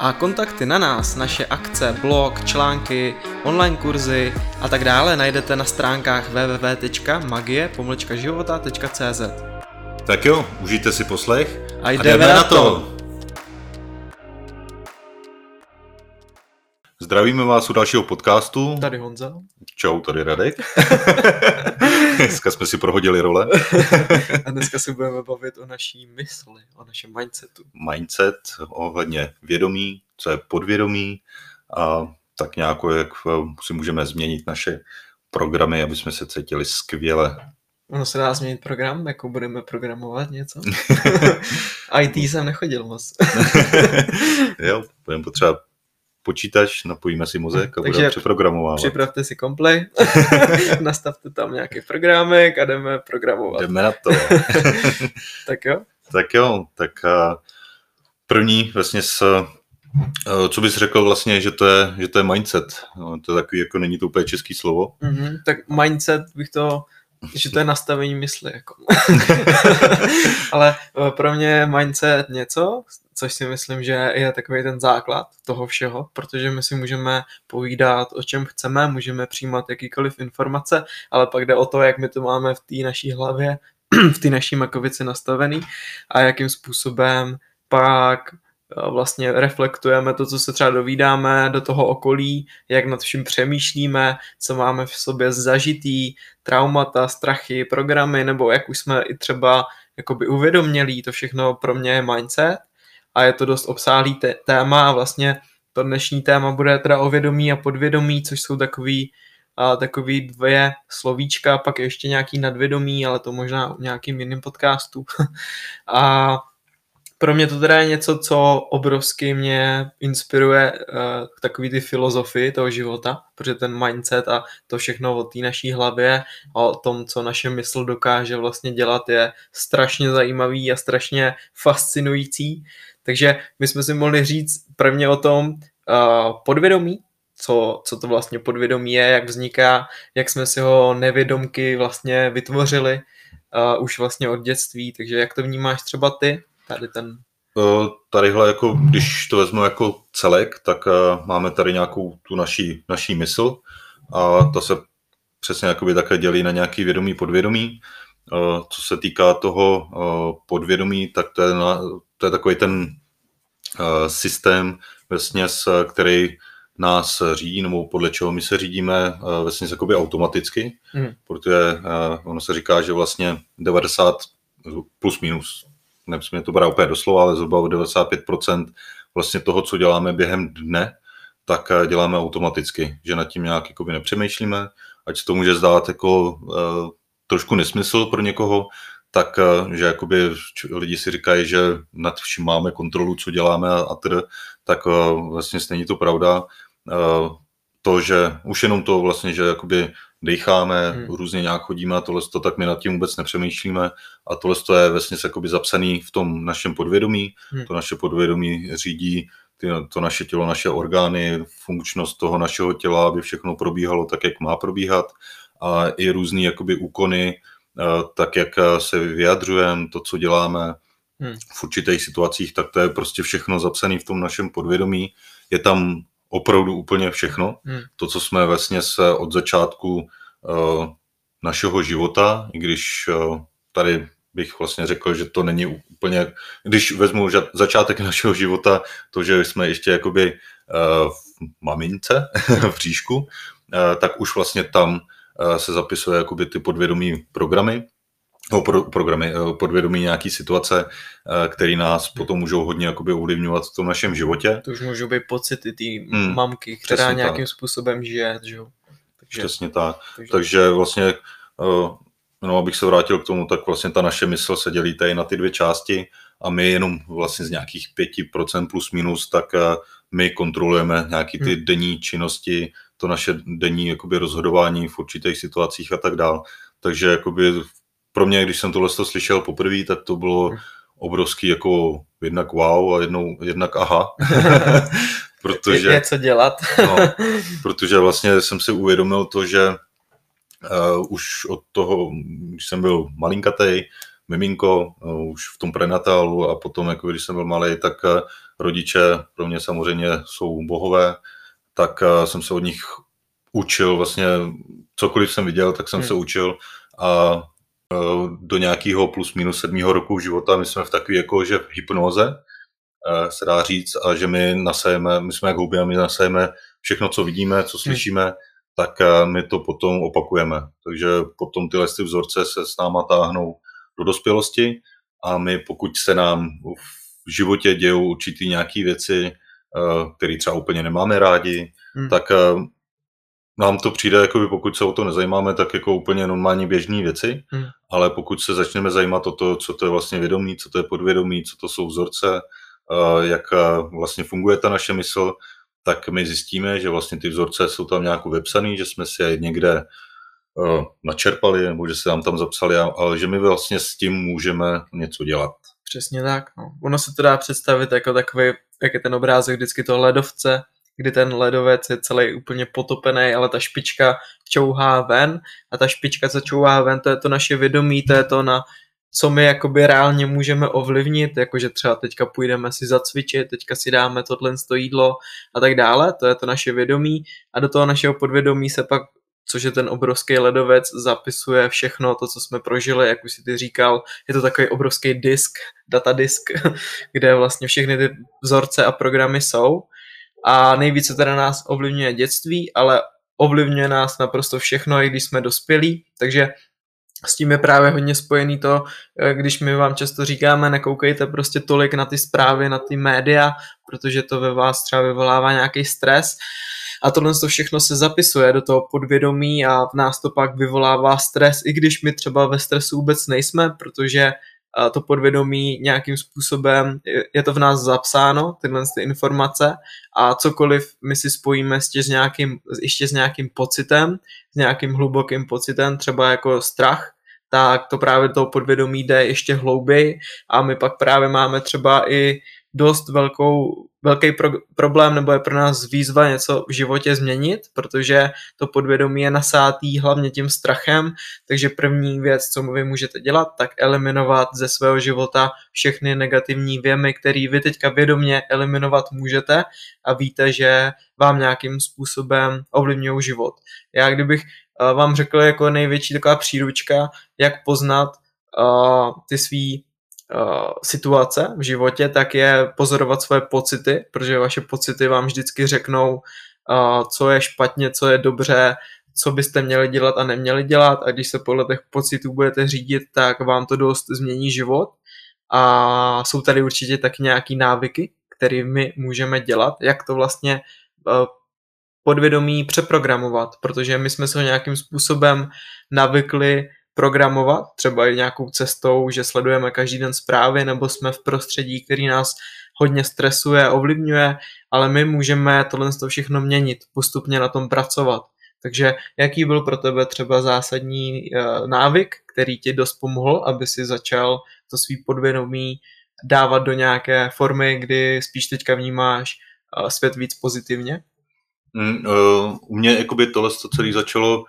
A kontakty na nás, naše akce, blog, články, online kurzy a tak dále najdete na stránkách www.magie-života.cz Tak jo, užijte si poslech A jdeme na to! Zdravíme vás u dalšího podcastu. Tady Honza. Čau, tady Radek. Dneska jsme si prohodili role. A dneska si budeme bavit o naší mysli, o našem mindsetu. Mindset ohledně vědomí, co je podvědomí a tak nějak jak eh, si můžeme změnit naše programy, aby jsme se cítili skvěle. Ono se dá změnit program, jako budeme programovat něco. IT jsem nechodil moc. jo, budeme potřeba počítač, napojíme si mozek a budeme přeprogramovávat. Připravte si komplej, nastavte tam nějaký programek a jdeme programovat. Jdeme na to. Tak jo? tak jo, tak a první vlastně s, eh, co bys řekl vlastně, že to je, že to je mindset. No, to je takový, jako není to úplně český slovo. Mhm, tak mindset bych to, že to je nastavení mysli. Jako. Ale eh, pro mě je mindset něco, což si myslím, že je takový ten základ toho všeho, protože my si můžeme povídat o čem chceme, můžeme přijímat jakýkoliv informace, ale pak jde o to, jak my to máme v té naší hlavě, v té naší makovici nastavený a jakým způsobem pak vlastně reflektujeme to, co se třeba dovídáme do toho okolí, jak nad vším přemýšlíme, co máme v sobě zažitý, traumata, strachy, programy, nebo jak už jsme i třeba jakoby uvědomělí, to všechno pro mě je mindset a je to dost obsáhlý té- téma a vlastně to dnešní téma bude teda o vědomí a podvědomí, což jsou takový, a, takový dvě slovíčka, pak je ještě nějaký nadvědomí, ale to možná v nějakým jiným podcastu. a pro mě to teda je něco, co obrovsky mě inspiruje uh, takový ty filozofii toho života, protože ten mindset a to všechno o té naší hlavě a o tom, co naše mysl dokáže vlastně dělat, je strašně zajímavý a strašně fascinující. Takže my jsme si mohli říct prvně o tom uh, podvědomí, co, co to vlastně podvědomí je, jak vzniká, jak jsme si ho nevědomky vlastně vytvořili uh, už vlastně od dětství, takže jak to vnímáš třeba ty, tady ten Eh, Tadyhle, jako, když to vezmu jako celek, tak eh, máme tady nějakou tu naší, naší mysl a to se přesně jakoby také dělí na nějaký vědomí, podvědomí. Eh, Co se týká toho podvědomí, tak to je, na, to je takový ten systém, vlastně, který nás řídí, nebo podle čeho my se řídíme vlastně jakoby automaticky, Hmm. protože ono se říká, že vlastně 90 plus minus nemusíme to brát úplně doslova, ale zhruba o 95% vlastně toho, co děláme během dne, tak eh, děláme automaticky, že nad tím nějak jakoby nepřemýšlíme, ať to může zdát jako uh, trošku nesmysl pro někoho, tak uh, že jakoby lidi si říkají, že nad vším máme kontrolu, co děláme a, a tr, tak uh, vlastně není to pravda. Uh, to, že už jenom to vlastně, že jakoby decháme, Hmm. hmm. různě nějak chodíme a tohle, to, tak my nad tím vůbec nepřemýšlíme a tohle to je vlastně jakoby zapsaný v tom našem podvědomí. Hmm. To naše podvědomí řídí ty, to naše tělo, naše orgány, funkčnost toho našeho těla, aby všechno probíhalo tak, jak má probíhat a i různý jakoby úkony, eh, tak jak eh, se vyjadřujeme, to, co děláme Hmm. v určitých situacích, tak to je prostě všechno zapsané v tom našem podvědomí. Je tam opravdu úplně všechno. Hmm. To, co jsme vlastně se od začátku uh, našeho života, i když uh, tady bych vlastně řekl, že to není úplně, když vezmu začátek našeho života, to, že jsme ještě jakoby uh, v mamince, v říšku, uh, tak už vlastně tam uh, se zapisuje jakoby ty podvědomí programy, no, pro, programy, uh, podvědomí nějaký situace, uh, které nás potom můžou hodně jakoby ovlivňovat v tom našem životě. To už můžou být pocity té Hmm, mamky, která nějakým tak. způsobem žije, že. Takže, Přesně tak. takže, Takže vlastně, no, abych se vrátil k tomu, tak vlastně ta naše mysl se dělí tady na ty dvě části a my jenom vlastně z nějakých 5% plus minus, tak my kontrolujeme nějaký ty Hmm. denní činnosti, to naše denní jakoby rozhodování v určitých situacích a tak dál. Takže jakoby pro mě, když jsem tohle slyšel poprvé, tak to bylo obrovský jako jednak wow a jednou, jednak aha. protože, je, je co dělat. no, protože vlastně jsem si uvědomil to, že uh, už od toho, když jsem byl malinkatej, miminko, uh, už v tom prenatálu a potom, jako když jsem byl malý, tak uh, rodiče pro mě samozřejmě jsou bohové, tak uh, jsem se od nich učil vlastně, cokoliv jsem viděl, tak jsem hmm. se učil a do nějakého plus minus sedmého roku života my jsme v takové jako, že v hypnoze, uh, se dá říct, a že my nasajeme, my jsme jak houby a my nasajeme všechno, co vidíme, co hmm. slyšíme, hmm tak eh, my to potom opakujeme. Takže potom tyhle ty vzorce se s náma táhnou do dospělosti a my, pokud se nám v životě dějou určitý nějaké věci, eh, které třeba úplně nemáme rádi, hmm. tak eh, nám to přijde, jako pokud se o to nezajímáme, tak jako úplně normální běžné věci, hmm. ale pokud se začneme zajímat o to, co to je vlastně vědomí, co to je podvědomí, co to jsou vzorce, jak vlastně funguje ta naše mysl, tak my zjistíme, že vlastně ty vzorce jsou tam nějak vepsaný, že jsme si je někde načerpali, nebo že se nám tam zapsali, ale že my vlastně s tím můžeme něco dělat. Přesně tak. No. Ono se to dá představit jako takový, jak je ten obrázek vždycky toho ledovce, kdy ten ledovec je celý úplně potopený, ale ta špička čouhá ven. A ta špička, co čouhá ven, to je to naše vědomí, to je to, na co my jakoby reálně můžeme ovlivnit, jakože třeba teďka půjdeme si zacvičit, teďka si dáme tohle jídlo a tak dále, to je to naše vědomí. A do toho našeho podvědomí se pak což je ten obrovský ledovec, zapisuje všechno to, co jsme prožili, jak už si ty říkal, je to takový obrovský disk, datadisk, kde vlastně všechny ty vzorce a programy jsou a nejvíce teda nás ovlivňuje dětství, ale ovlivňuje nás naprosto všechno, i když jsme dospělí, takže s tím je právě hodně spojený to, eh, když my vám často říkáme, nekoukejte prostě tolik na ty zprávy, na ty média, protože to ve vás třeba vyvolává nějaký stres. A tohle to všechno se zapisuje do toho podvědomí a v nás to pak vyvolává stres, i když my třeba ve stresu vůbec nejsme, protože to podvědomí nějakým způsobem, je to v nás zapsáno, tyhle ty informace a cokoliv my si spojíme ještě s nějakým, ještě s nějakým pocitem, s nějakým hlubokým pocitem, třeba jako strach, tak to právě toho podvědomí jde ještě hlouběji a my pak právě máme třeba i dost velkou, velký pro, problém nebo je pro nás výzva něco v životě změnit, protože to podvědomí je nasátý hlavně tím strachem, takže první věc, co vy můžete dělat, tak eliminovat ze svého života všechny negativní věmy, které vy teďka vědomě eliminovat můžete a víte, že vám nějakým způsobem ovlivňují život. Já kdybych uh, vám řekl jako největší taková příručka, jak poznat uh, ty svý situace v životě, tak je pozorovat svoje pocity, protože vaše pocity vám vždycky řeknou, uh, co je špatně, co je dobře, co byste měli dělat a neměli dělat. A když se podle těch pocitů budete řídit, tak vám to dost změní život. A jsou tady určitě taky nějaký návyky, které my můžeme dělat, jak to vlastně uh, podvědomí přeprogramovat, protože my jsme se ho nějakým způsobem navykli programovat, třeba i nějakou cestou, že sledujeme každý den zprávy, nebo jsme v prostředí, který nás hodně stresuje, ovlivňuje, ale my můžeme tohle všechno měnit, postupně na tom pracovat. Takže jaký byl pro tebe třeba zásadní uh, návyk, který ti dost pomohl, aby si začal to svý podvědomí dávat do nějaké formy, kdy spíš teďka vnímáš uh, svět víc pozitivně? Mm, uh, u mě jakoby tohle to celé začalo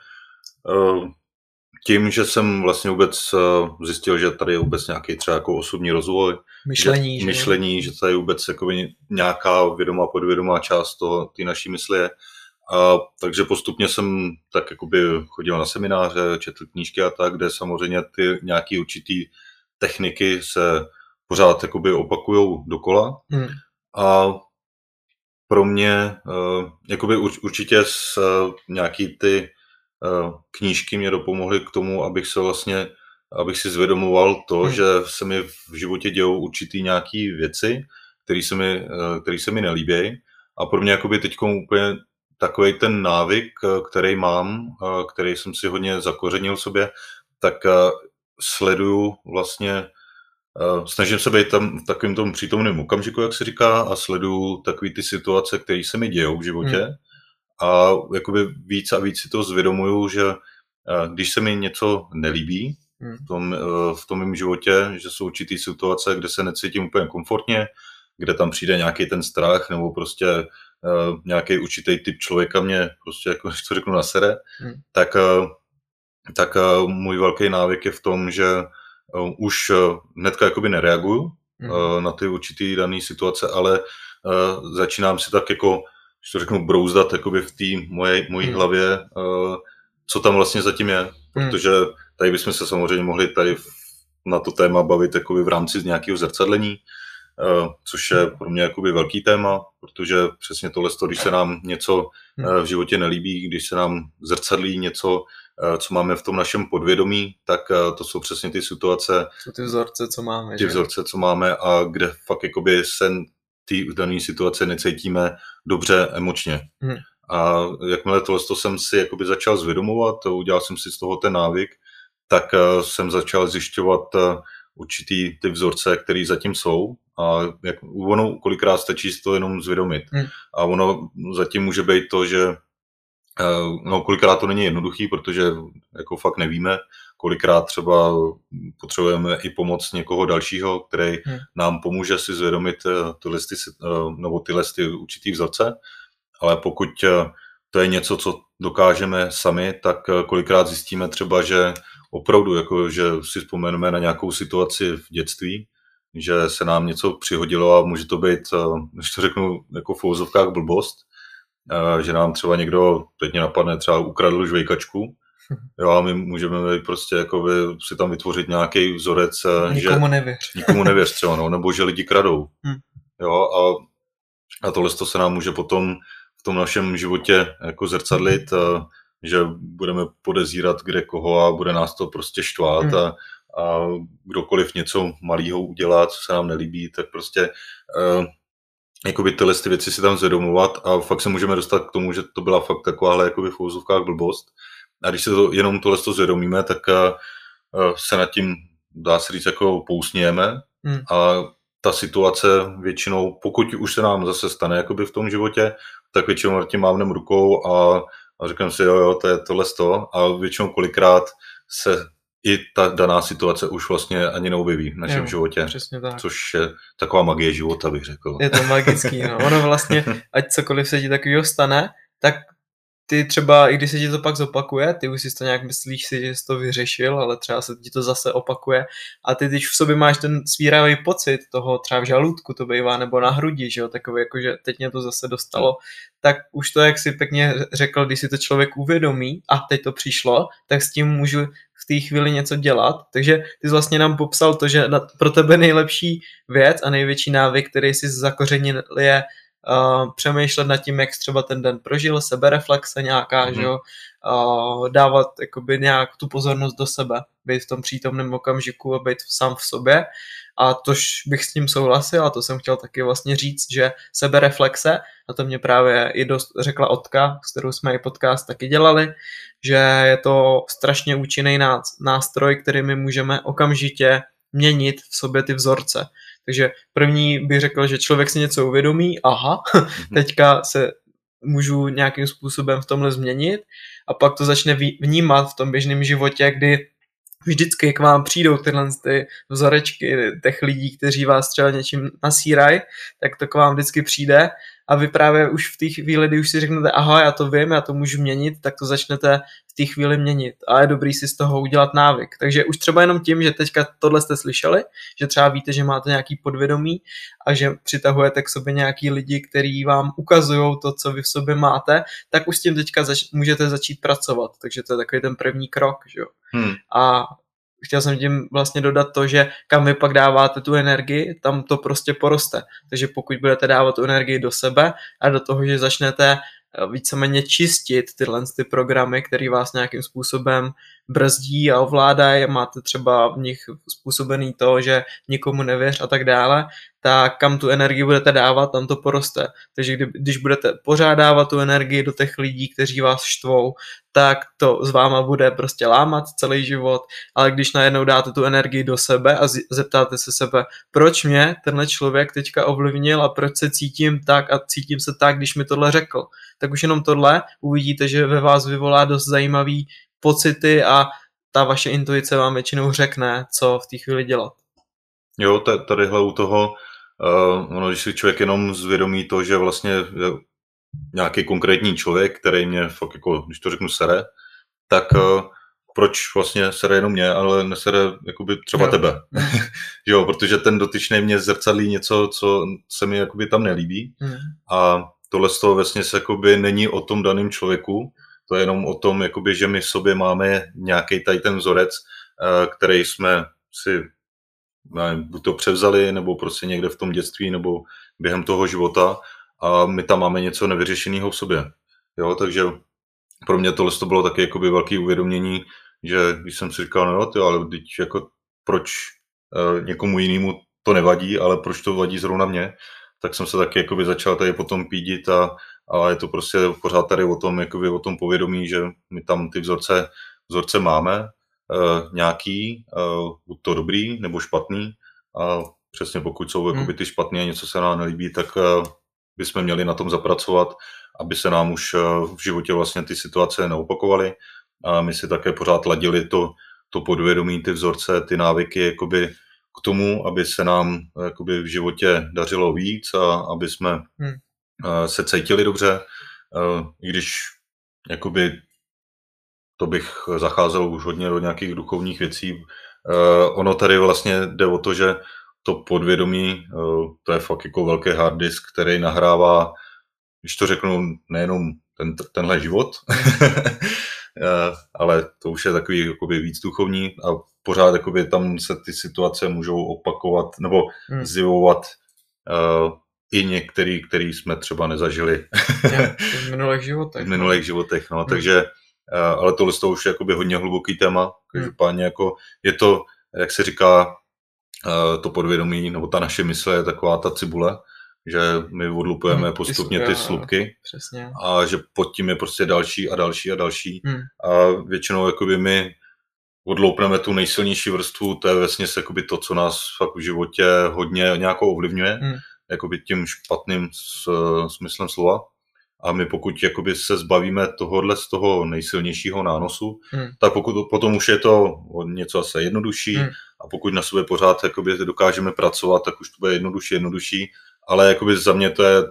tím, že jsem vlastně vůbec uh, zjistil, že tady je vůbec nějaký třeba jako osobní rozvoj. Myšlení. Že, že? Myšlení, že tady je vůbec jakoby nějaká vědomá, podvědomá část toho, ty naší mysli je. A, takže postupně jsem tak jakoby chodil na semináře, četl knížky a tak, kde samozřejmě ty nějaký určitý techniky se pořád jakoby opakujou dokola. Hmm. A pro mě uh, jakoby určitě s uh, nějaký ty knížky mě dopomohly k tomu, abych se vlastně, abych si zvědomoval to, hmm. že se mi v životě dějou určitý nějaký věci, které se mi, který se mi nelíbí. A pro mě jakoby teď úplně takový ten návyk, který mám, který jsem si hodně zakořenil v sobě, tak sleduju vlastně snažím se být tam v takovém tom přítomném okamžiku, jak se říká, a sleduju takové ty situace, které se mi dějou v životě. Hmm. A jakoby víc a víc si to zvědomuju, že uh, když se mi něco nelíbí, hmm. v, tom, uh, v tom mém životě, že jsou určitý situace, kde se necítím úplně komfortně, kde tam přijde nějaký ten strach nebo prostě uh, nějaký určitý typ člověka mě prostě, jako když to řeknu, nasere, hmm. tak, uh, tak uh, můj velký návyk je v tom, že uh, už uh, hnedka jakoby nereaguju hmm. uh, na ty určitý dané situace, ale uh, začínám si tak jako, když to řeknu, brouzdat jakoby v té moje, mojí hmm. hlavě, uh, co tam vlastně zatím je, hmm. protože tady bychom se samozřejmě mohli tady na to téma bavit jakoby v rámci nějakého zrcadlení, uh, což je pro mě jakoby velký téma, protože přesně tohle, když se nám něco uh, v životě nelíbí, když se nám zrcadlí něco, co máme v tom našem podvědomí, tak to jsou přesně ty situace. Jsou ty vzorce, co máme. Ty že? vzorce, co máme a kde fakt jakoby se ty dané situace necítíme dobře emočně. Hmm. A jakmile tohle to jsem si jakoby začal zvědomovat, udělal jsem si z toho ten návyk, tak jsem začal zjišťovat určitý ty vzorce, které zatím jsou a jak, ono kolikrát stačí si to jenom zvědomit. Hmm. A ono zatím může být to, že no kolikrát to není jednoduchý, protože jako fakt nevíme, kolikrát třeba potřebujeme i pomoc někoho dalšího, který hmm. nám pomůže si zvědomit eh, tyhle, ty, eh, nebo tyhle ty určitý vzorce, ale pokud eh, to je něco, co dokážeme sami, tak kolikrát zjistíme třeba, že opravdu, jako, že si vzpomeneme na nějakou situaci v dětství, že se nám něco přihodilo a může to být, když to řeknu jako v fouzovkách blbost, že nám třeba někdo, teď mě napadne, třeba ukradl žvejkačku, jo, a my můžeme prostě jako si tam vytvořit nějaký vzorec, nikomu že nevěř. nikomu nevěř třeba, no, nebo že lidi kradou. Hmm. Jo, a, a tohle to se nám může potom v tom našem životě jako zrcadlit, a, že budeme podezírat kde koho a bude nás to prostě štvát hmm. a, a kdokoliv něco malého udělá, co se nám nelíbí, tak prostě jakoby tyhle ty věci si tam zvědomovat a fakt se můžeme dostat k tomu, že to byla fakt takováhle jakoby v úzovkách blbost. A když se to, jenom tohle to zvědomíme, tak uh, se nad tím, dá se říct, jako pousnějeme hmm. a ta situace většinou, pokud už se nám zase stane jakoby v tom životě, tak většinou nad tím mávnem rukou a, a říkám si, jo, jo, to je tohle to a většinou kolikrát se i ta daná situace už vlastně ani neobjeví v našem jo, životě. Přesně tak. Což je taková magie života, bych řekl. Je to magický, no. Ono vlastně, ať cokoliv se ti takového stane, tak ty třeba, i když se ti to pak zopakuje, ty už si to nějak myslíš si, že jsi to vyřešil, ale třeba se ti to zase opakuje a ty když v sobě máš ten svíravý pocit toho třeba v žaludku to bývá, nebo na hrudi, že jo, takový jako, že teď mě to zase dostalo, tak už to, jak si pěkně řekl, když si to člověk uvědomí a teď to přišlo, tak s tím můžu v té chvíli něco dělat. Takže ty jsi vlastně nám popsal to, že pro tebe nejlepší věc a největší návyk, který si zakořenil, je uh, přemýšlet nad tím, jak třeba ten den prožil, sebereflexe nějaká, mm-hmm. že jo, uh, dávat jakoby nějak tu pozornost do sebe, být v tom přítomném okamžiku a být sám v sobě a tož bych s tím souhlasil a to jsem chtěl taky vlastně říct, že sebereflexe, a to mě právě i dost řekla Otka, s kterou jsme i podcast taky dělali, že je to strašně účinný nástroj, který my můžeme okamžitě měnit v sobě ty vzorce. Takže první bych řekl, že člověk si něco uvědomí, aha, mhm. teďka se můžu nějakým způsobem v tomhle změnit a pak to začne vnímat v tom běžném životě, kdy vždycky k vám přijdou tyhle ty vzorečky těch lidí, kteří vás třeba něčím nasírají, tak to k vám vždycky přijde a vy právě už v té chvíli, kdy už si řeknete, aha, já to vím, já to můžu měnit, tak to začnete v té chvíli měnit a je dobrý si z toho udělat návyk. Takže už třeba jenom tím, že teďka tohle jste slyšeli, že třeba víte, že máte nějaký podvědomí a že přitahujete k sobě nějaký lidi, kteří vám ukazují to, co vy v sobě máte, tak už s tím teďka zač- můžete začít pracovat. Takže to je takový ten první krok. Že? Hmm. A chtěl jsem tím vlastně dodat to, že kam vy pak dáváte tu energii, tam to prostě poroste. Takže pokud budete dávat tu energii do sebe a do toho, že začnete eh, víceméně čistit tyhle ty programy, které vás nějakým způsobem brzdí a ovládají, máte třeba v nich způsobený to, že nikomu nevěř a tak dále, tak kam tu energii budete dávat, tam to poroste. Takže kdy, když budete pořád dávat tu energii do těch lidí, kteří vás štvou, tak to s váma bude prostě lámat celý život, ale když najednou dáte tu energii do sebe a zeptáte se sebe, proč mě tenhle člověk teďka ovlivnil a proč se cítím tak a cítím se tak, když mi tohle řekl, tak už jenom tohle uvidíte, že ve vás vyvolá dost zajímavý pocity a ta vaše intuice vám většinou řekne, co v té chvíli dělat. Jo, tadyhle u toho, uh, ono, když si člověk jenom zvědomí to, že vlastně nějaký konkrétní člověk, který mě fakt jako, když to řeknu, sere, tak uh, proč vlastně sere jenom mě, ale nesere jakoby třeba jo. tebe. jo, protože ten dotyčný mě zrcadlí něco, co se mi jakoby tam nelíbí. Hmm. A tohle z toho vlastně se jakoby není o tom daném člověku, to je jenom o tom, jakoby, že my v sobě máme nějaký tady ten vzorec, uh, který jsme si nevím, buď to převzali, nebo prostě někde v tom dětství, nebo během toho života a my tam máme něco nevyřešeného v sobě. Jo, takže pro mě tohle to bylo taky jakoby velké uvědomění, že když jsem si říkal, no jo, ty, ale teď jako proč uh, někomu jinému to nevadí, ale proč to vadí zrovna mě, tak jsem se taky jakoby začal tady potom pídit a, a je to prostě pořád tady o tom, jakoby o tom povědomí, že my tam ty vzorce, vzorce máme, uh, nějaký, uh, buď to dobrý nebo špatný a přesně pokud jsou hmm. jakoby ty špatné a něco se nám nelíbí, tak uh, bychom měli na tom zapracovat, aby se nám už uh, v životě vlastně ty situace neopakovaly a my si také pořád ladili to, to podvědomí, ty vzorce, ty návyky jakoby k tomu, aby se nám jakoby v životě dařilo víc a aby jsme hmm. Se cítili dobře, i když jakoby to bych zacházel už hodně do nějakých duchovních věcí. Ono tady vlastně jde o to, že to podvědomí, to je fakt jako velký hard disk, který nahrává, když to řeknu, nejenom ten, tenhle život, Eh, ale to už je takový jakoby víc duchovní a pořád jakoby tam se ty situace můžou opakovat nebo hmm. zjevovat uh, i některý, který jsme třeba nezažili. v minulých životech. v minulých životech, no, hmm. takže, uh, ale tohle to už je jakoby hodně hluboký téma, hmm. každopádně jako je to, jak se říká, uh, to podvědomí, nebo ta naše mysl je taková ta cibule, že my odlupujeme hmm, postupně ty, ty slupky přesně. a že pod tím je prostě další a další a další hmm. a většinou jakoby my odloupneme tu nejsilnější vrstvu, to je vlastně jakoby to, co nás fakt v životě hodně nějakou ovlivňuje, hmm. Jakoby tím špatným smyslem slova. A my pokud jakoby se zbavíme tohohle z toho nejsilnějšího nánosu, hmm. tak pokud potom už je to něco asi jednodušší hmm. a pokud na sobě pořád jakoby dokážeme pracovat, tak už to bude jednodušší, jednodušší ale jakoby za mě to je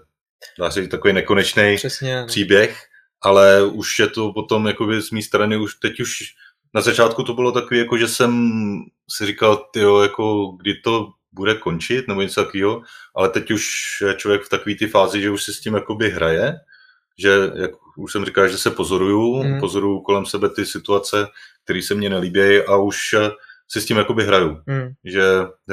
dá se říct, takový nekonečný Přesně, příběh, ale už je to potom jakoby z mé strany už teď už na začátku to bylo takový, jako že jsem si říkal, tyjo, jako kdy to bude končit, nebo něco takového, ale teď už je člověk v takové ty fázi, že už si s tím jakoby hraje, že jak už jsem říkal, že se pozoruju, mm. pozoruju kolem sebe ty situace, které se mně nelíbí a už si s tím jakoby hraju. Hmm. Že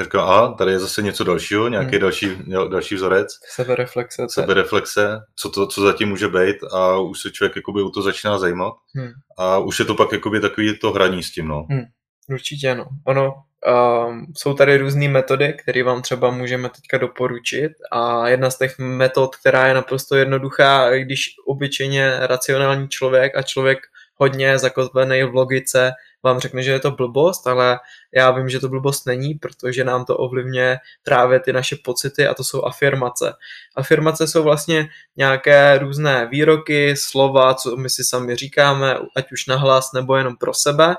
říkám, a tady je zase něco dalšího, nějaký hmm. další, další vzorec. Sebereflexe. Sebereflexe, co, to, co zatím může být a už se člověk jakoby u to začíná zajímat. Hmm. A už je to pak jakoby takový to hraní s tím, no. Hmm. Určitě ano. Ono, um, jsou tady různé metody, které vám třeba můžeme teďka doporučit a jedna z těch metod, která je naprosto jednoduchá, když obyčejně racionální člověk a člověk hodně zakotvený v logice vám řekne, že je to blbost, ale já vím, že to blbost není, protože nám to ovlivňuje právě ty naše pocity a to jsou afirmace. Afirmace jsou vlastně nějaké různé výroky, slova, co my si sami říkáme, ať už nahlas nebo jenom pro sebe.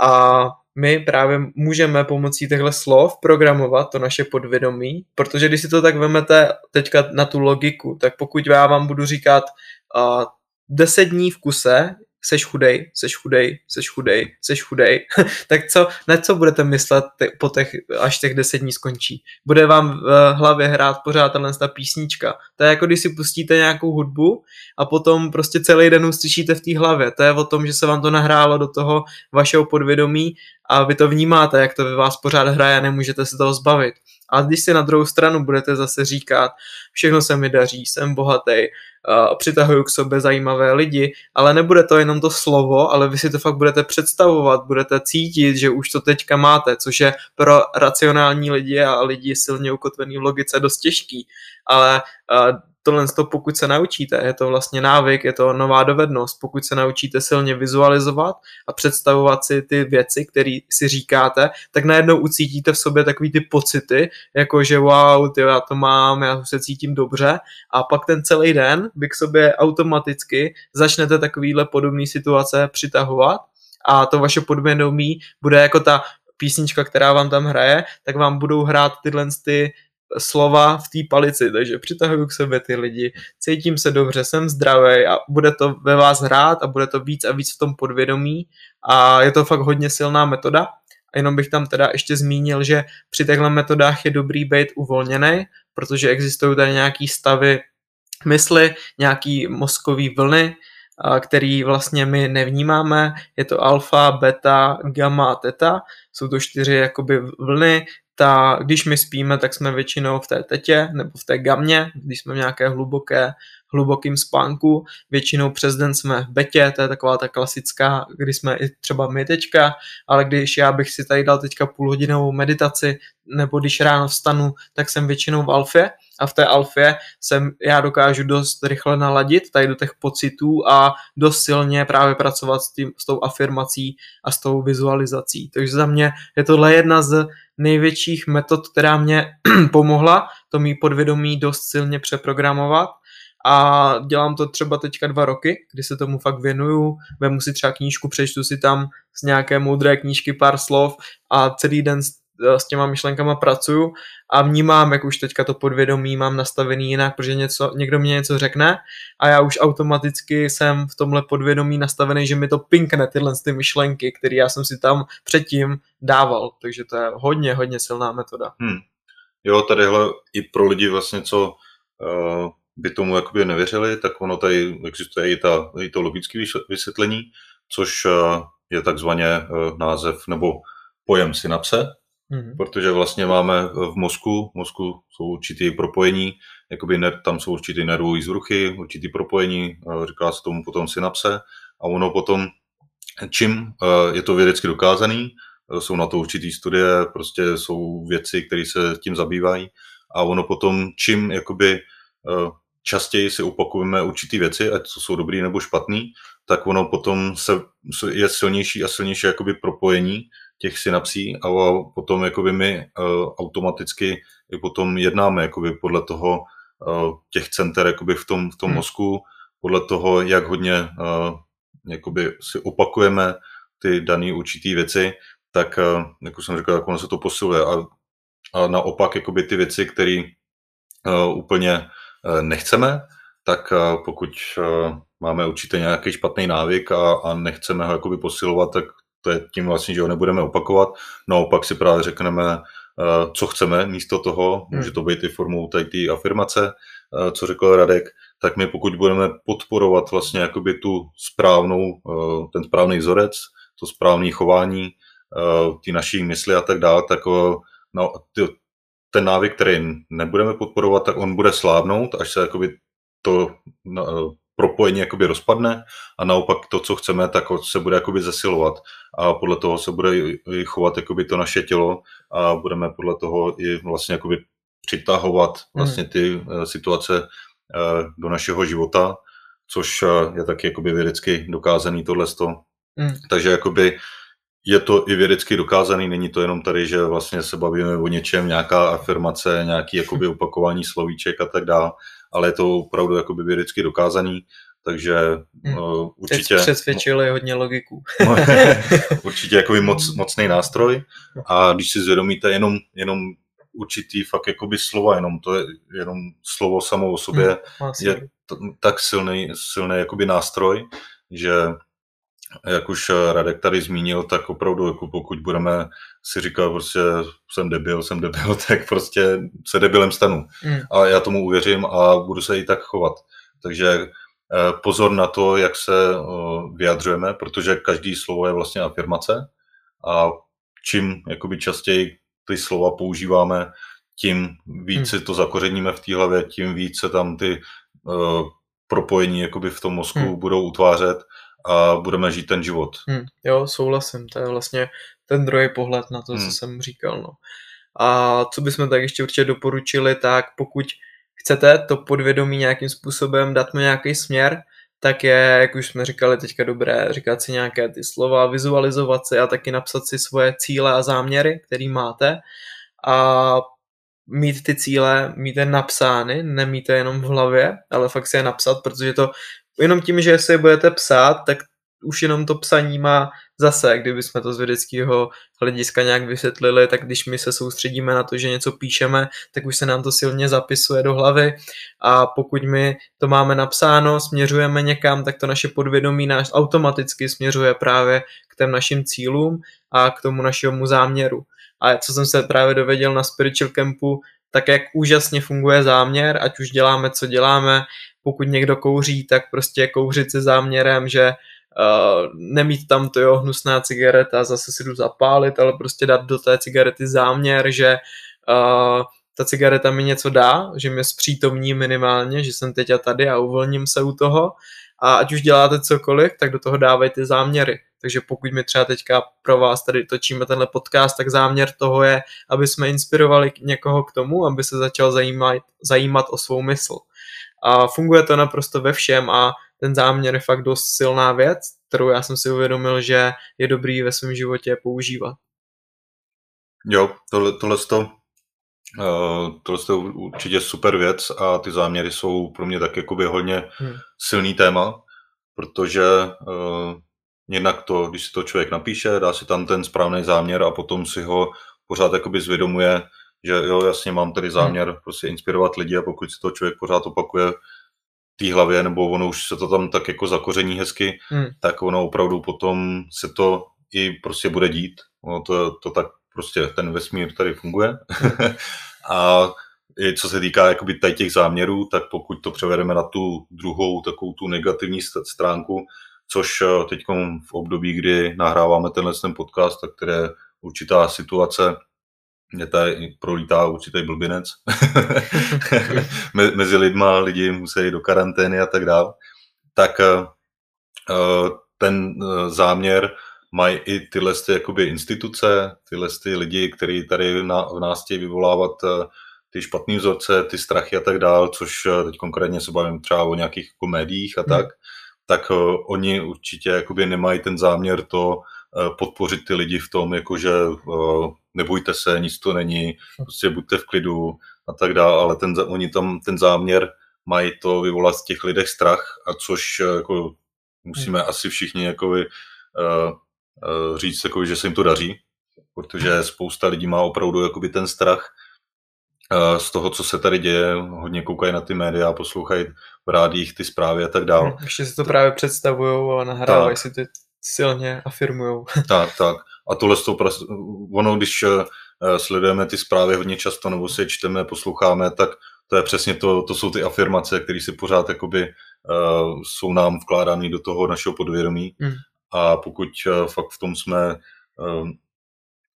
A my právě můžeme pomocí těchto slov programovat to naše podvědomí, protože když si to tak vemete teďka na tu logiku, tak pokud já vám budu říkat uh, 10 dní v kuse seš chudej, seš chudej, seš chudej, seš chudej, tak co, na co budete myslet te, po těch, až těch deset dní skončí? Bude vám v hlavě hrát pořád tenhle ta písnička. To je jako když si pustíte nějakou hudbu a potom prostě celý den uslyšíte v té hlavě. To je o tom, že se vám to nahrálo do toho vašeho podvědomí a vy to vnímáte, jak to ve vás pořád hraje a nemůžete se toho zbavit. A když si na druhou stranu budete zase říkat, všechno se mi daří, jsem bohatý, přitahuju k sobě zajímavé lidi, ale nebude to jenom to slovo, ale vy si to fakt budete představovat, budete cítit, že už to teďka máte, což je pro racionální lidi a lidi silně ukotvený v logice dost těžký, ale tohle to, pokud se naučíte, je to vlastně návyk, je to nová dovednost, pokud se naučíte silně vizualizovat a představovat si ty věci, které si říkáte, tak najednou ucítíte v sobě takový ty pocity, jako že wow, ty, já to mám, já se cítím dobře. A pak ten celý den vy k sobě automaticky začnete takovýhle podobné situace přitahovat. A to vaše podvědomí bude jako ta písnička, která vám tam hraje, tak vám budou hrát tyhle ty slova v té palici, takže přitahuju k sobě ty lidi, cítím se dobře, jsem zdravý a bude to ve vás hrát a bude to víc a víc v tom podvědomí a je to fakt hodně silná metoda a jenom bych tam teda ještě zmínil, že při těchto metodách je dobrý být uvolněný, protože existují tady nějaký stavy mysli, nějaký mozkový vlny, který vlastně my nevnímáme. Je to alfa, beta, gamma a teta. Jsou to čtyři jakoby vlny, ta, když my spíme, tak jsme většinou v té tetě nebo v té gamě, když jsme v nějaké hluboké, hlubokým spánku. Většinou přes den jsme v betě, to je taková ta klasická, kdy jsme i třeba my teďka, ale když já bych si tady dal teďka půlhodinovou meditaci, nebo když ráno vstanu, tak jsem většinou v alfě a v té alfě jsem, já dokážu dost rychle naladit tady do těch pocitů a dost silně právě pracovat s, tím, s tou afirmací a s tou vizualizací. Takže za mě je tohle jedna z největších metod, která mě pomohla to mý podvědomí dost silně přeprogramovat a dělám to třeba teďka dva roky, kdy se tomu fakt věnuju, vemu si třeba knížku, přečtu si tam z nějaké moudré knížky pár slov a celý den s těma myšlenkama pracuju a vnímám, jak už teďka to podvědomí mám nastavený jinak, protože něco, někdo mě něco řekne a já už automaticky jsem v tomhle podvědomí nastavený, že mi to pinkne tyhle ty myšlenky, které já jsem si tam předtím dával, takže to je hodně, hodně silná metoda. Hmm. Jo, tadyhle i pro lidi vlastně, co uh, by tomu jakoby nevěřili, tak ono tady existuje i, ta, i to logické vysvětlení, což uh, je takzvaně uh, název nebo pojem synapse, Mm-hmm. Protože vlastně máme v mozku, v mozku jsou určitý propojení, jakoby ner, tam jsou určitý nervový zruchy, určitý propojení, říká se tomu potom synapse a ono potom, čím je to vědecky dokázaný, jsou na to určitý studie, prostě jsou věci, které se tím zabývají a ono potom, čím jakoby častěji si opakujeme určité věci, ať to jsou dobrý nebo špatný, tak ono potom se, je silnější a silnější jakoby propojení těch synapsí a potom jakoby my uh, automaticky i potom jednáme jakoby podle toho uh, těch center jakoby v tom, v tom hmm. mozku, podle toho, jak hodně uh, jakoby si opakujeme ty dané určité věci, tak, jak už jsem říkal, tak ono se to posiluje. A, a naopak jakoby ty věci, které uh, úplně uh, nechceme, tak uh, pokud máme určitě nějaký špatný návyk a, a nechceme ho jakoby posilovat, tak to je tím vlastně, že ho nebudeme opakovat. Naopak si právě řekneme, eh, co chceme místo toho, může to být i formou tady té afirmace, eh, co řekl Radek, tak my pokud budeme podporovat vlastně jakoby tu správnou, eh, ten správný vzorec, to správné chování, ty naší mysli a tak dále, tak no, ty, ten návyk, který nebudeme podporovat, tak on bude slábnout, až se jakoby to no, propojení jakoby rozpadne a naopak to, co chceme, tak se bude jakoby zesilovat a podle toho se bude i chovat jakoby to naše tělo a budeme podle toho i vlastně jakoby přitahovat hmm. vlastně ty eh, situace eh, do našeho života, což eh, je taky jakoby vědecky dokázaný tohle. Mm. Takže jakoby je to i vědecky dokázaný, není to jenom tady, že vlastně se bavíme o něčem, nějaká afirmace, nějaký jakoby opakování slovíček a tak dále, ale je to opravdu jakoby vědecky dokázaný, takže hmm. uh, určitě... Teď přesvědčili hodně logiku. určitě jakoby moc, mocný nástroj a když si zvědomíte jenom, jenom určitý fakt jakoby slova, jenom to je jenom slovo samo o sobě hmm, je t- tak silný, silný jakoby nástroj, že jak už Radek tady zmínil, tak opravdu jako pokud budeme si říkat prostě jsem debil, jsem debil, tak prostě se debilem stanu. Hmm. A já tomu uvěřím a budu se i tak chovat. Takže eh, pozor na to, jak se eh, vyjadřujeme, protože každý slovo je vlastně afirmace a čím jakoby častěji ty slova používáme, tím víc hmm. to zakořeníme v té hlavě, tím víc se tam ty uh, propojení jakoby v tom mozku hmm. budou utvářet a budeme žít ten život. Hmm, jo, souhlasím, to je vlastně ten druhý pohled na to, hmm. co jsem říkal. No. A co bychom tak ještě určitě doporučili, tak pokud chcete to podvědomí nějakým způsobem dát mu nějaký směr, tak je, jak už jsme říkali teďka dobré, říkat si nějaké ty slova, vizualizovat si a taky napsat si svoje cíle a záměry, které máte a mít ty cíle, mít je napsány, nemít je jenom v hlavě, ale fakt si je napsat, protože to jenom tím, že si je budete psát, tak už jenom to psaní má zase, kdyby jsme to z vědeckého hlediska nějak vysvětlili, tak když my se soustředíme na to, že něco píšeme, tak už se nám to silně zapisuje do hlavy a pokud my to máme napsáno, směřujeme někam, tak to naše podvědomí nás automaticky směřuje právě k těm našim cílům a k tomu našemu záměru. A co jsem se právě dověděl na Spiritual Campu, tak jak úžasně funguje záměr, ať už děláme, co děláme, pokud někdo kouří, tak prostě kouřit se záměrem, že uh, nemít tam to jo, hnusná cigareta, zase si jdu zapálit, ale prostě dát do té cigarety záměr, že uh, ta cigareta mi něco dá, že mě zpřítomní minimálně, že jsem teď a tady a uvolním se u toho a ať už děláte cokoliv, tak do toho dávejte záměry. Takže pokud my třeba teďka pro vás tady točíme tenhle podcast, tak záměr toho je, aby jsme inspirovali někoho k tomu, aby se začal zajímat, zajímat o svou mysl. A funguje to naprosto ve všem a ten záměr je fakt dost silná věc, kterou já jsem si uvědomil, že je dobrý ve svém životě používat. Jo, tohle, tohle to, uh, tohle to je určitě super věc a ty záměry jsou pro mě tak jakoby hodně hmm. silný téma, protože uh, jednak to, když si to člověk napíše, dá si tam ten správný záměr a potom si ho pořád jakoby zvědomuje, že jo, jasně mám tady záměr hmm. prostě inspirovat lidi a pokud si to člověk pořád opakuje v té hlavě, nebo ono už se to tam tak jako zakoření hezky, hmm. tak ono opravdu potom se to i prostě bude dít. Ono to, to tak prostě ten vesmír tady funguje. Hmm. a i co se týká jakoby tady těch záměrů, tak pokud to převedeme na tu druhou, takovou tu negativní stránku, což eh, teď v období, kdy nahráváme tenhle ten podcast, tak které určitá situace, mě tady prolítá určitý blbinec mezi lidma, lidi musí do karantény a tak dále, tak eh, eh, ten záměr mají i tyhle ty, jakoby instituce, tyhle ty lidi, kteří tady na, v nás chtějí vyvolávat ty špatné vzorce, ty strachy a tak dále, což teď konkrétně se bavím třeba o nějakých jako médiích a hmm. tak, tak uh, oni určitě jakoby nemají ten záměr to podpořit ty lidi v tom, jakože nebojte se, nic to není, prostě buďte v klidu a tak dále, ale ten, oni tam ten záměr mají to vyvolat v těch lidech strach, a což jako musíme hmm. asi všichni jakoby, uh, uh, říct, jakoby, že se jim to daří, protože spousta lidí má opravdu jakoby ten strach z toho, co se tady děje, hodně koukají na ty média, poslouchají v rádích ty zprávy a tak dále. Ještě si to právě představují a nahrávají si ty silně, afirmují. Tak, tak. A tohle to, ono, když eh, sledujeme ty zprávy hodně často, nebo si je čteme, posloucháme, tak to je přesně to, to jsou ty afirmace, které si pořád jakoby uh, jsou nám vkládány do toho našeho podvědomí. Mm. A pokud uh, fakt v tom jsme uh,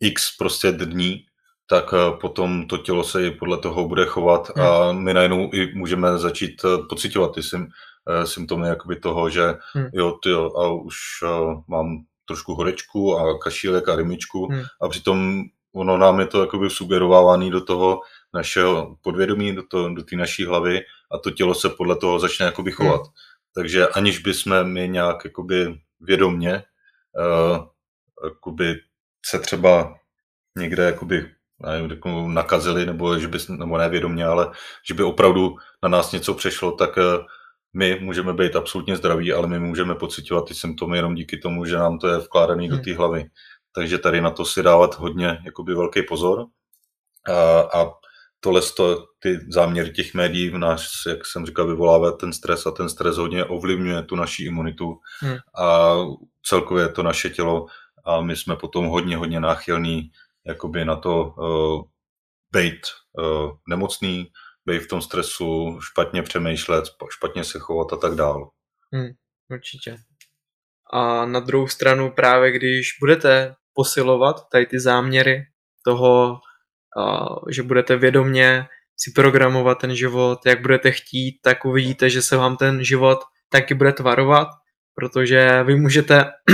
x prostě dní, tak eh, potom to tělo se i podle toho bude chovat a hmm. my najednou i můžeme začít eh, pocitovat ty eh, symptomy jakoby toho, že hmm. jo, ty jo, a už mám trošku horečku a kašílek a rymičku hmm. a přitom ono nám je to jakoby sugerovávaný do toho našeho podvědomí, do, to, do té naší hlavy a to tělo se podle toho začne jakoby chovat. Hmm. Takže aniž bychom my nějak jakoby vědomně uh, jakoby se třeba někde jakoby nevím, nakazili, nebo že by, nebo nevědomě, ale že by opravdu na nás něco přešlo, tak eh, my můžeme být absolutně zdraví, ale my můžeme pocitovat ty symptomy jenom díky tomu, že nám to je vkládaný hmm. do té hlavy. Takže tady na to si dávat hodně jakoby velký pozor. A, a tohle to, ty záměry těch médií v nás, jak jsem říkal, vyvolává ten stres a ten stres hodně ovlivňuje tu naší imunitu hmm. a celkově to naše tělo a my jsme potom hodně, hodně náchylní jakoby na to uh, být uh, nemocný, být v tom stresu, špatně přemýšlet, špatně se chovat a tak dál. Hmm, určitě. A na druhou stranu právě když budete posilovat tady ty záměry toho, že budete vědomně si programovat ten život, jak budete chtít, tak uvidíte, že se vám ten život taky bude tvarovat, protože vy můžete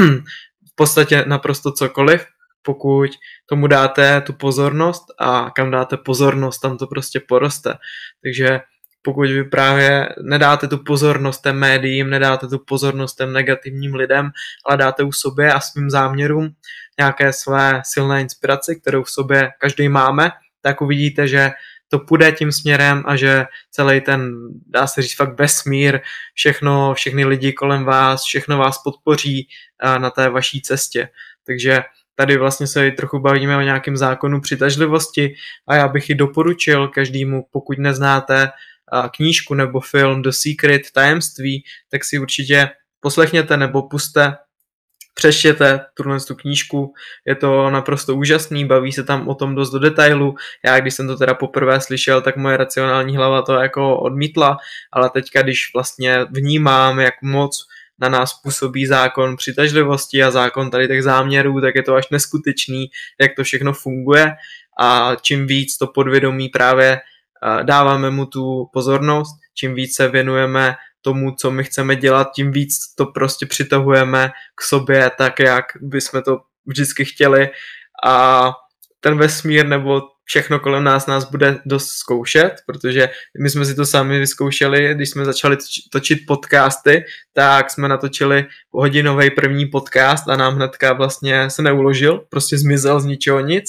v podstatě naprosto cokoliv, pokud tomu dáte tu pozornost a kam dáte pozornost, tam to prostě poroste. Takže pokud vy právě nedáte tu pozornost těm médiím, nedáte tu pozornost těm negativním lidem, ale dáte u sobě a svým záměrům nějaké své silné inspirace, kterou v sobě každý máme, tak uvidíte, že to půjde tím směrem a že celý ten, dá se říct fakt vesmír, všechno, všechny lidi kolem vás, všechno vás podpoří na té vaší cestě. Takže tady vlastně se trochu bavíme o nějakém zákonu přitažlivosti a já bych ji doporučil každému, pokud neznáte knížku nebo film The Secret, tajemství, tak si určitě poslechněte nebo puste přeštěte tuhle tu knížku, je to naprosto úžasný, baví se tam o tom dost do detailu. Já, když jsem to teda poprvé slyšel, tak moje racionální hlava to jako odmítla, ale teďka, když vlastně vnímám, jak moc na nás působí zákon přitažlivosti a zákon tady těch záměrů, tak je to až neskutečný, jak to všechno funguje. A čím víc to podvědomí právě dáváme mu tu pozornost, čím víc se věnujeme tomu, co my chceme dělat, tím víc to prostě přitahujeme k sobě tak, jak bychom to vždycky chtěli. A ten vesmír nebo všechno kolem nás nás bude dost zkoušet, protože my jsme si to sami vyzkoušeli, když jsme začali točit podcasty, tak jsme natočili hodinový první podcast a nám hnedka vlastně se neuložil, prostě zmizel z ničeho nic.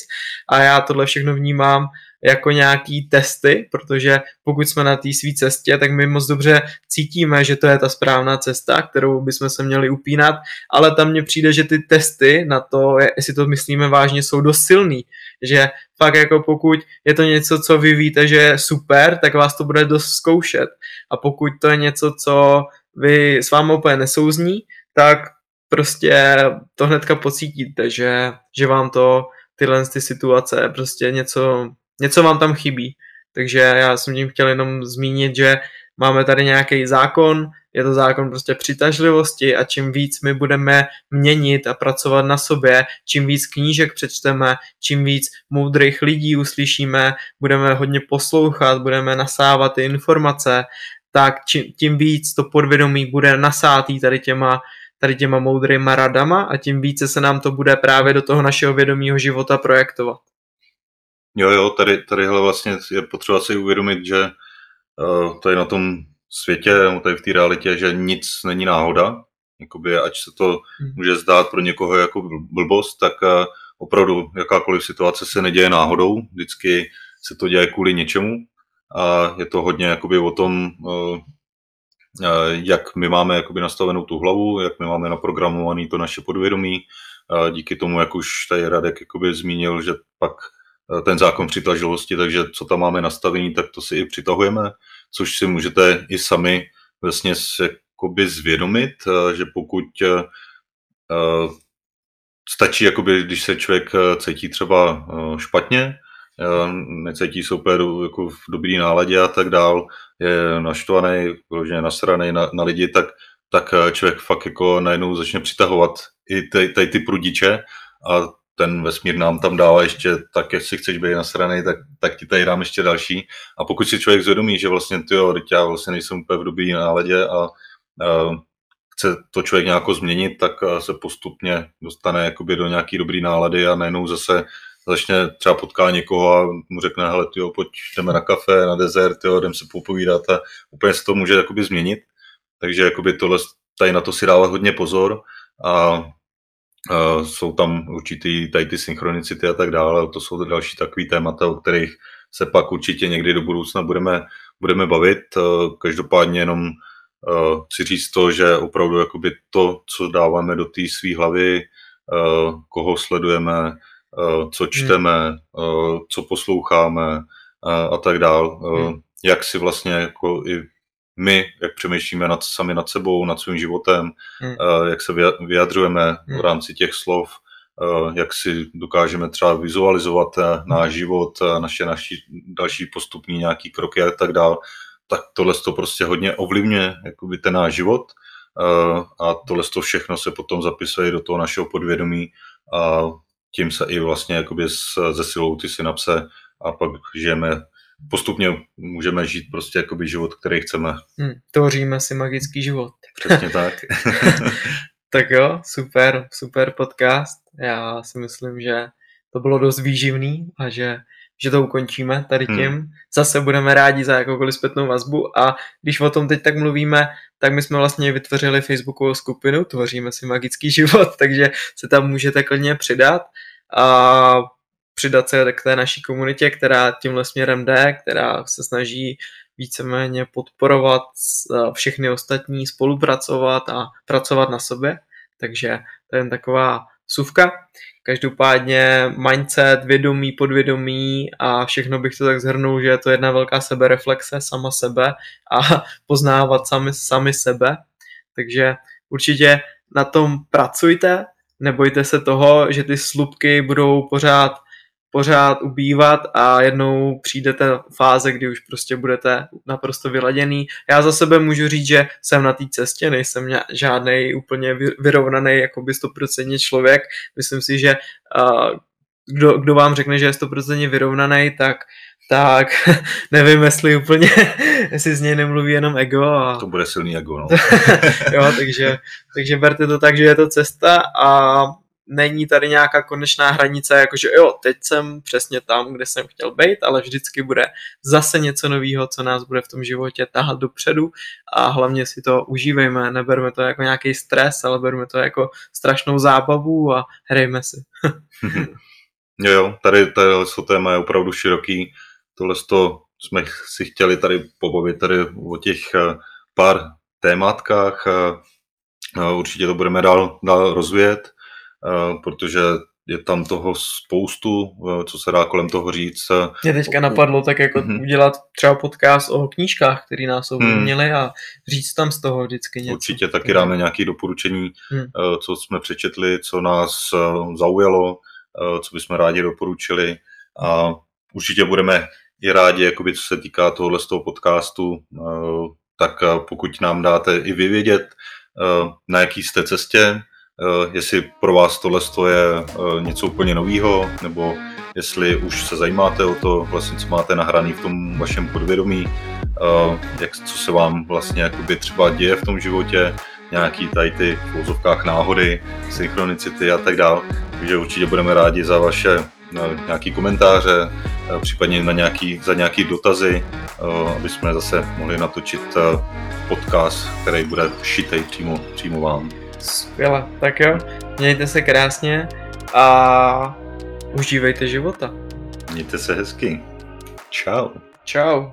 A já tohle všechno vnímám jako nějaký testy, protože pokud jsme na té své cestě, tak my moc dobře cítíme, že to je ta správná cesta, kterou bychom se měli upínat, ale tam mně přijde, že ty testy na to, jestli to myslíme vážně, jsou dost silný, že fakt jako pokud je to něco, co vy víte, že je super, tak vás to bude dost zkoušet a pokud to je něco, co vy s vámi úplně nesouzní, tak prostě to hnedka pocítíte, že, že vám to tyhle ty situace prostě něco něco vám tam chybí. Takže já jsem tím chtěl jenom zmínit, že máme tady nějaký zákon, je to zákon prostě přitažlivosti a čím víc my budeme měnit a pracovat na sobě, čím víc knížek přečteme, čím víc moudrých lidí uslyšíme, budeme hodně poslouchat, budeme nasávat ty informace, tak tím víc to podvědomí bude nasátý tady těma, tady těma moudrýma radama a tím více se nám to bude právě do toho našeho vědomího života projektovat. Jo, jo, tady, tady vlastně je potřeba si uvědomit, že uh, tady na tom světě, tady v té realitě, že nic není náhoda. Jakoby, ať se to hmm. může zdát pro někoho jako blbost, tak uh, opravdu jakákoliv situace se neděje náhodou, vždycky se to děje kvůli něčemu a je to hodně jakoby o tom, uh, jak my máme jakoby nastavenou tu hlavu, jak my máme naprogramovaný to naše podvědomí. Díky tomu, jak už tady Radek jakoby zmínil, že pak Eh, ten zákon přitažlivosti, takže co tam máme nastavení, tak to si i přitahujeme, což si můžete i sami vlastně jakoby zvědomit, eh, že pokud eh, stačí, jakoby, když se člověk cítí třeba špatně, necítí se úplně jako v dobrý náladě a tak dál, je naštvaný, vyloženě nasraný na, na lidi, tak, tak člověk fakt jako najednou začne přitahovat i tady ty prudiče a ten vesmír nám tam dává ještě, tak jestli chceš být nasraný, tak, tak ti tady dám ještě další. A pokud si člověk zvědomí, že vlastně ty jo, já vlastně nejsem úplně v dobrý náladě a, a chce to člověk nějak změnit, tak se postupně dostane jakoby do nějaký dobrý nálady a najednou zase začne třeba potká někoho a mu řekne, hele, tyjo, pojď, jdeme na kafe, na dezert, tyjo, jdem se popovídat a úplně se to může jakoby změnit. Takže jakoby tohle, tady na to si dávat hodně pozor a Uh, jsou tam určitý tady ty synchronicity a tak dále, to jsou další takové témata, o kterých se pak určitě někdy do budoucna budeme, budeme bavit. Uh, každopádně jenom uh, si říct to, že opravdu jakoby to, co dáváme do té své hlavy, koho sledujeme, co hmm. čteme, uh, co posloucháme a tak dále, hmm. jak si vlastně jako i my, jak přemýšlíme nad, sami nad sebou, nad svým životem, hmm. uh, jak se vyjadřujeme hmm. v rámci těch slov, uh, jak si dokážeme třeba vizualizovat uh, náš život, naše, naši další postupní nějaký kroky a tak dál, tak tohle to prostě hodně ovlivňuje jakoby ten náš život a tohle to všechno se potom zapisuje do toho našeho podvědomí a tím se i vlastně jakoby ze silou ty synapse a pak žijeme postupně můžeme žít prostě jakoby život, který chceme. Hmm, tvoříme si magický život. Přesně tak. tak jo, super, super podcast. Já si myslím, že to bylo dost výživný a že, že to ukončíme tady hmm. tím. Hmm. Zase budeme rádi za jakoukoliv zpětnou vazbu a když o tom teď tak mluvíme, tak my jsme vlastně vytvořili facebookovou skupinu, tvoříme si magický život, takže se tam můžete klidně přidat. A přidat se k té naší komunitě, která tímhle směrem jde, která se snaží víceméně podporovat všechny ostatní, spolupracovat a pracovat na sobě. Takže to je jen taková suvka. Každopádně mindset, vědomí, podvědomí a všechno bych to tak zhrnul, že je to jedna velká sebereflexe sama sebe a poznávat sami, sami sebe. Takže určitě na tom pracujte, nebojte se toho, že ty slupky budou pořád pořád ubývat a jednou přijde ta fáze, kdy už prostě budete naprosto vyladěný. Já za sebe můžu říct, že jsem na té cestě, nejsem žádný úplně vyrovnaný jakoby 100% člověk. Myslím si, že uh, kdo, kdo vám řekne, že je 100% vyrovnaný, tak tak nevím, jestli úplně, jestli z něj nemluví jenom ego. A... To bude silný ego, no. jo, takže, takže berte to tak, že je to cesta a není tady nějaká konečná hranice, jakože jo, teď jsem přesně tam, kde jsem chtěl být, ale vždycky bude zase něco nového, co nás bude v tom životě tahat dopředu a hlavně si to užívejme, neberme to jako nějaký stres, ale berme to jako strašnou zábavu a hrajme si. jo, jo, tady, tady to téma je opravdu široký, tohle to jsme si chtěli tady pobavit tady o těch eh, pár tématkách, určitě to budeme dál, dál rozvíjet, Eh, protože je tam toho spoustu, eh, co se dá kolem toho říct. Mě teďka napadlo tak jako mm-hmm. udělat třeba podcast o knížkách, které nás ovlivnily hmm. a říct tam z toho vždycky něco. Určitě taky dáme nějaké doporučení, hmm. co jsme přečetli, co nás zaujalo, co bychom rádi doporučili a určitě budeme i rádi, jakoby, co se týká tohohle z toho podcastu, tak pokud nám dáte i vyvědět, na jaký jste cestě, Eh, jestli pro vás tohle je eh, něco úplně nového, nebo jestli už se zajímáte o to, vlastně, co máte nahraný v tom vašem podvědomí, eh, jak, co se vám vlastně jakoby třeba děje v tom životě, nějaký tady ty v vozovkách náhody, synchronicity a tak dále. Takže určitě budeme rádi za vaše nějaký komentáře, případně na nějaký, za nějaký dotazy, aby jsme zase mohli natočit podcast, který bude šitej přímo, přímo vám. Skvěle, tak jo, mějte se krásně a užívejte života. Mějte se hezky. Ciao. Ciao.